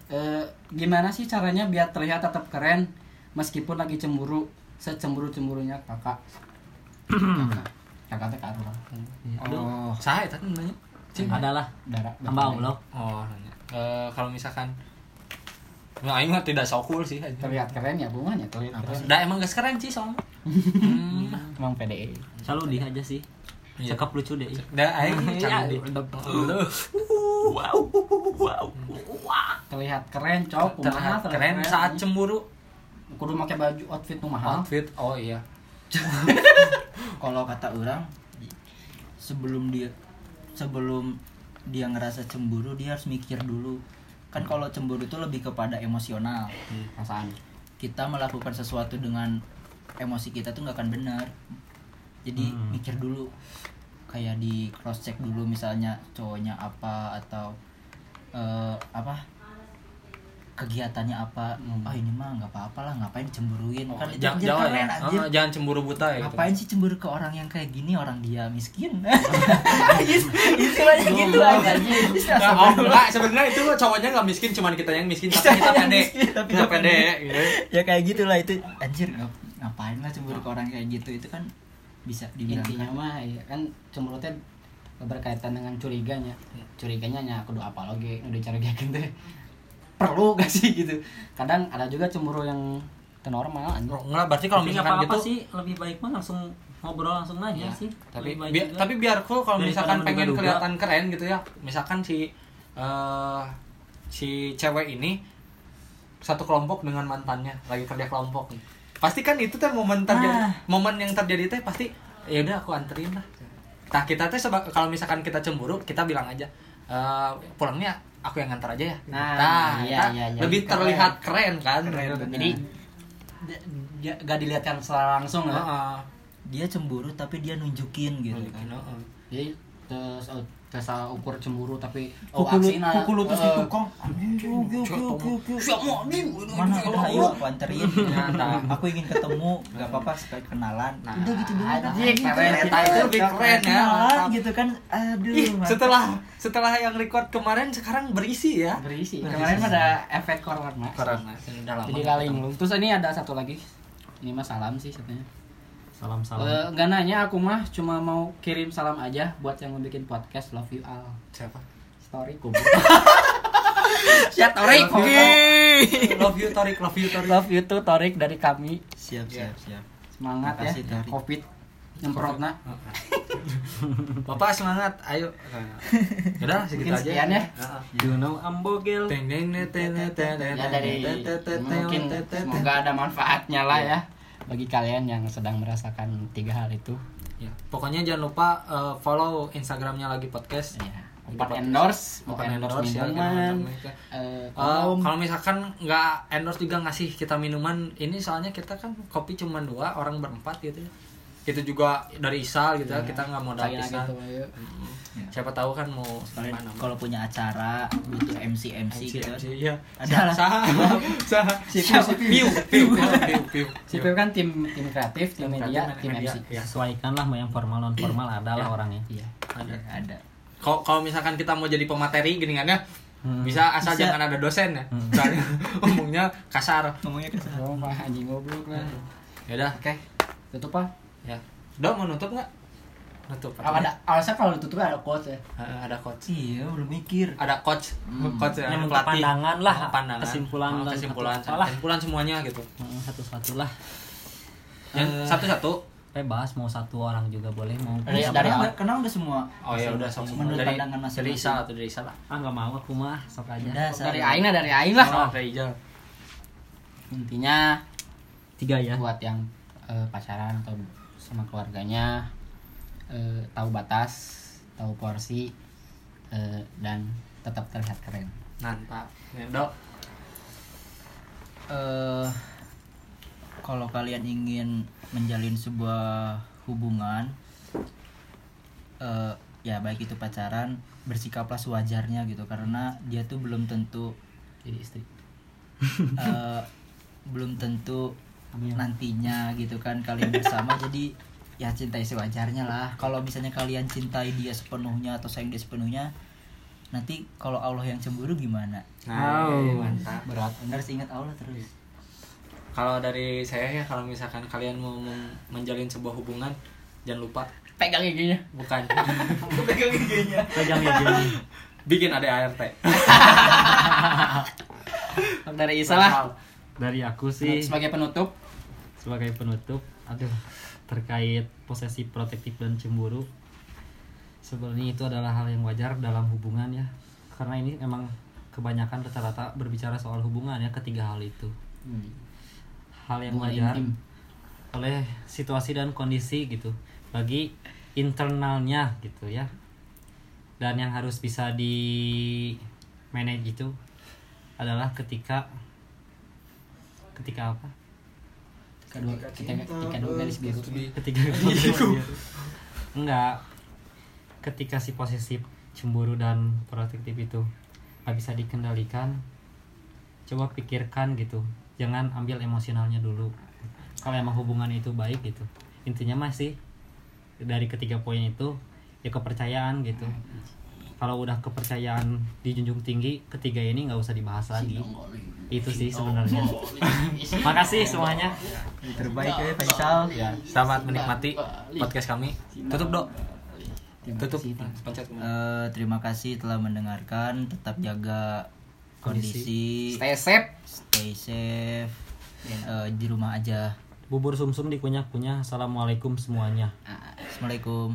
Eh, gimana sih caranya biar terlihat tetap keren meskipun lagi cemburu secemburu cemburunya kakak kakak kakak teh karo oh. saya tadi nanya? Cing. adalah darah hamba Allah. Oh nanya. Eh, kalau misalkan Nah, aing mah tidak so cool sih aja. terlihat keren ya bunganya terlihat keren. Dah emang gak keren sih soalnya. Hmm. emang PDE. Selalu di aja sih. Iya. Cakep lucu deh. Dah aing Ya, canggih. wow wow terlihat keren cowok kumaha Terlihat keren. saat cemburu. kudu pakai baju outfit nu mahal. Outfit. Oh iya. kalau kata orang sebelum dia sebelum dia ngerasa cemburu dia harus mikir dulu. Kan kalau cemburu itu lebih kepada emosional. Perasaan. Kita melakukan sesuatu dengan emosi kita tuh nggak akan benar jadi Hmm. mikir dulu kayak di cross check dulu misalnya cowoknya apa atau eh, apa kegiatannya apa Hmm. ah ini mah nggak apa-apa lah ngapain cemburuin kan itu jangan, anjir jangan, keren ya. anjir Ah, jangan cemburu buta ya. gitu. ngapain sih cemburu ke orang yang kayak gini orang dia miskin istilahnya gitu aja Nah, oh, enggak, sebenarnya itu cowoknya nggak miskin, cuman kita yang miskin, tapi kita pede. tapi Kita pede. gitu. ya kayak gitulah itu anjir ngap- ngapain lah cemburu ke orang kayak gitu itu kan bisa dibilang intinya. mah ya kan cemburu teh berkaitan dengan curiganya. Curiganya nya kudu apa lagi udah curigakeun teh. Perlu gak sih gitu. Kadang ada juga cemburu yang normal anjir Enggak, berarti kalau nggak misalkan apa-apa gitu sih lebih baik mah langsung ngobrol langsung aja Ya, sih. tapi bi- juga. tapi biar cool kalau misalkan pengen menduga-duga. kelihatan keren gitu ya. Misalkan si eh si cewek ini satu kelompok dengan mantannya lagi kerja kelompok nih pasti kan itu teh momen terjadi Nah. momen yang terjadi teh pasti ya udah aku anterin lah nah kita teh kalau misalkan kita cemburu kita bilang aja "Eh, pulangnya aku yang ngantar aja ya Nah, iya, kita iya, iya. lebih Keren. terlihat keren kan jadi d- d- gak dilihatkan secara langsung ya Heeh. dia cemburu tapi dia nunjukin gitu Nunjukin, kan heeh. jadi terus oh, terus ukur cemburu tapi eh, itu kong oke oke oke oke siap mau di mana udah ayo aku anterin. Nah, nah. aku ingin ketemu. Gak apa-apa supaya kenalan. Nah, udah gitu doang Gitu, keren. gitu. Itu lebih keren ya, gitu kan. Aduh setelah setelah yang record kemarin sekarang berisi ya. berisi. Kemarin ada efek corona. Karena sudah lama. jadi kali terus ini ada satu lagi. Ini mah salam sih sebenarnya salam salam Eh, nggak nanya aku mah cuma mau kirim salam aja buat yang mau bikin podcast love you all Siapa? story kubu siap Torik Love you. love you Torik, love you Torik. love you tuh Torik dari kami siap siap siap semangat Makasih, ya Torik. covid nyemprotna Bapak semangat, ayo. Udah segitu aja. sekian ya. Heeh. you know ambogel Teng teng teng teng teng teng ya dari mungkin semoga ada manfaatnya lah ya bagi kalian yang sedang merasakan tiga hal itu. Ya, pokoknya jangan lupa eh, follow Instagramnya lagi podcast. ya bukan endorse bukan endorse ya, minuman. Eh, Eh, om. kalau misalkan nggak endorse juga ngasih kita minuman ini soalnya kita kan kopi cuma dua orang berempat gitu ya. Itu juga dari Isal gitu ya Iya. kita nggak mau aja Isal. tuh, Mm. siapa tahu kan mau kalau punya acara butuh MC MC, gitu MC, iya Ada lah. sah sah Siapa? piu piu piu piu Si kan tim tim kreatif, tim Tim media, kreatif, tim media. MC. Iya. sesuaikan lah mau yang formal non formal adalah orangnya Iya. ada ada kalau kalau misalkan kita mau jadi pemateri geningannya Hmm. bisa asal Bisa. jangan ada dosen ya Hmm. soalnya ngomongnya kasar ngomongnya ke Oh, mah anjing goblok lah. ya udah Oke. Tutup Pak. ya dok mau nutup nggak nutup Oh, ada alasan kalau ditutup ada quotes ya. Ada coach iya belum mikir ada coach Hmm. coach ya, Yang pelatih. pandangan lah, pandangan kesimpulan Oh, kesimpulan satu-satu lah. kesimpulan semuanya gitu Hmm, satu-satu lah yang Eh. satu-satu bebas mau satu orang juga boleh mau Dari- dari udah- awal. karena udah semua oh ya udah sama Menurut dari pandangan dari masing-masing. Isa atau dari Isa lah ah nggak mau aku mah sok aja Udah, Dari aing lah, dari aing lah. oh dari Ijal Intinya tiga ya buat yang eh, pacaran atau sama keluarganya eh, tahu batas, tahu porsi eh, dan tetap terlihat keren. mantap dok eh kalau kalian ingin menjalin sebuah hubungan eh ya baik itu pacaran bersikaplah sewajarnya gitu karena dia tuh belum tentu Jadi istri. eh, belum tentu Amin. nantinya gitu kan kalian bersama jadi ya cintai sewajarnya lah. Kalau misalnya kalian cintai dia sepenuhnya atau sayang dia sepenuhnya nanti kalau Allah yang cemburu gimana? Nah Oh. mantap. Berat. harus ingat Allah terus. Kalau dari saya ya kalau misalkan kalian mau menjalin sebuah hubungan jangan lupa Pegang giginya. bukan. Pegang giginya pegang ya gini bikin ADART Dari Isa lah. dari aku sih. Sebagai penutup, sebagai penutup aduh terkait posesif protektif dan cemburu. Sebenarnya itu adalah hal yang wajar dalam hubungan ya. Karena ini emang kebanyakan rata-rata berbicara soal hubungan ya ketiga hal itu. Hal yang wajar intim. oleh situasi dan kondisi gitu. Bagi internalnya gitu ya. Dan yang harus bisa di manage itu adalah ketika ketika apa kedua kita ketika dua garis biru. ketika enggak. Ketika si posesif cemburu dan protektif itu nggak bisa dikendalikan coba pikirkan gitu. Jangan ambil emosionalnya dulu. Kalau emang hubungan itu baik gitu. Intinya masih dari ketiga poin itu ya kepercayaan gitu kalau udah kepercayaan dijunjung tinggi ketiga ini nggak usah dibahas lagi. Itu sih sebenarnya. Makasih semuanya. Terbaik ya Faisal. Ya selamat menikmati podcast kami. Tutup dok. Tutup. Pencet Eh, terima kasih telah mendengarkan. Tetap jaga kondisi. Stay safe. stay safe. Eh, di rumah aja. Bubur sumsum dikunyah-kunyah assalamualaikum semuanya. Assalamualaikum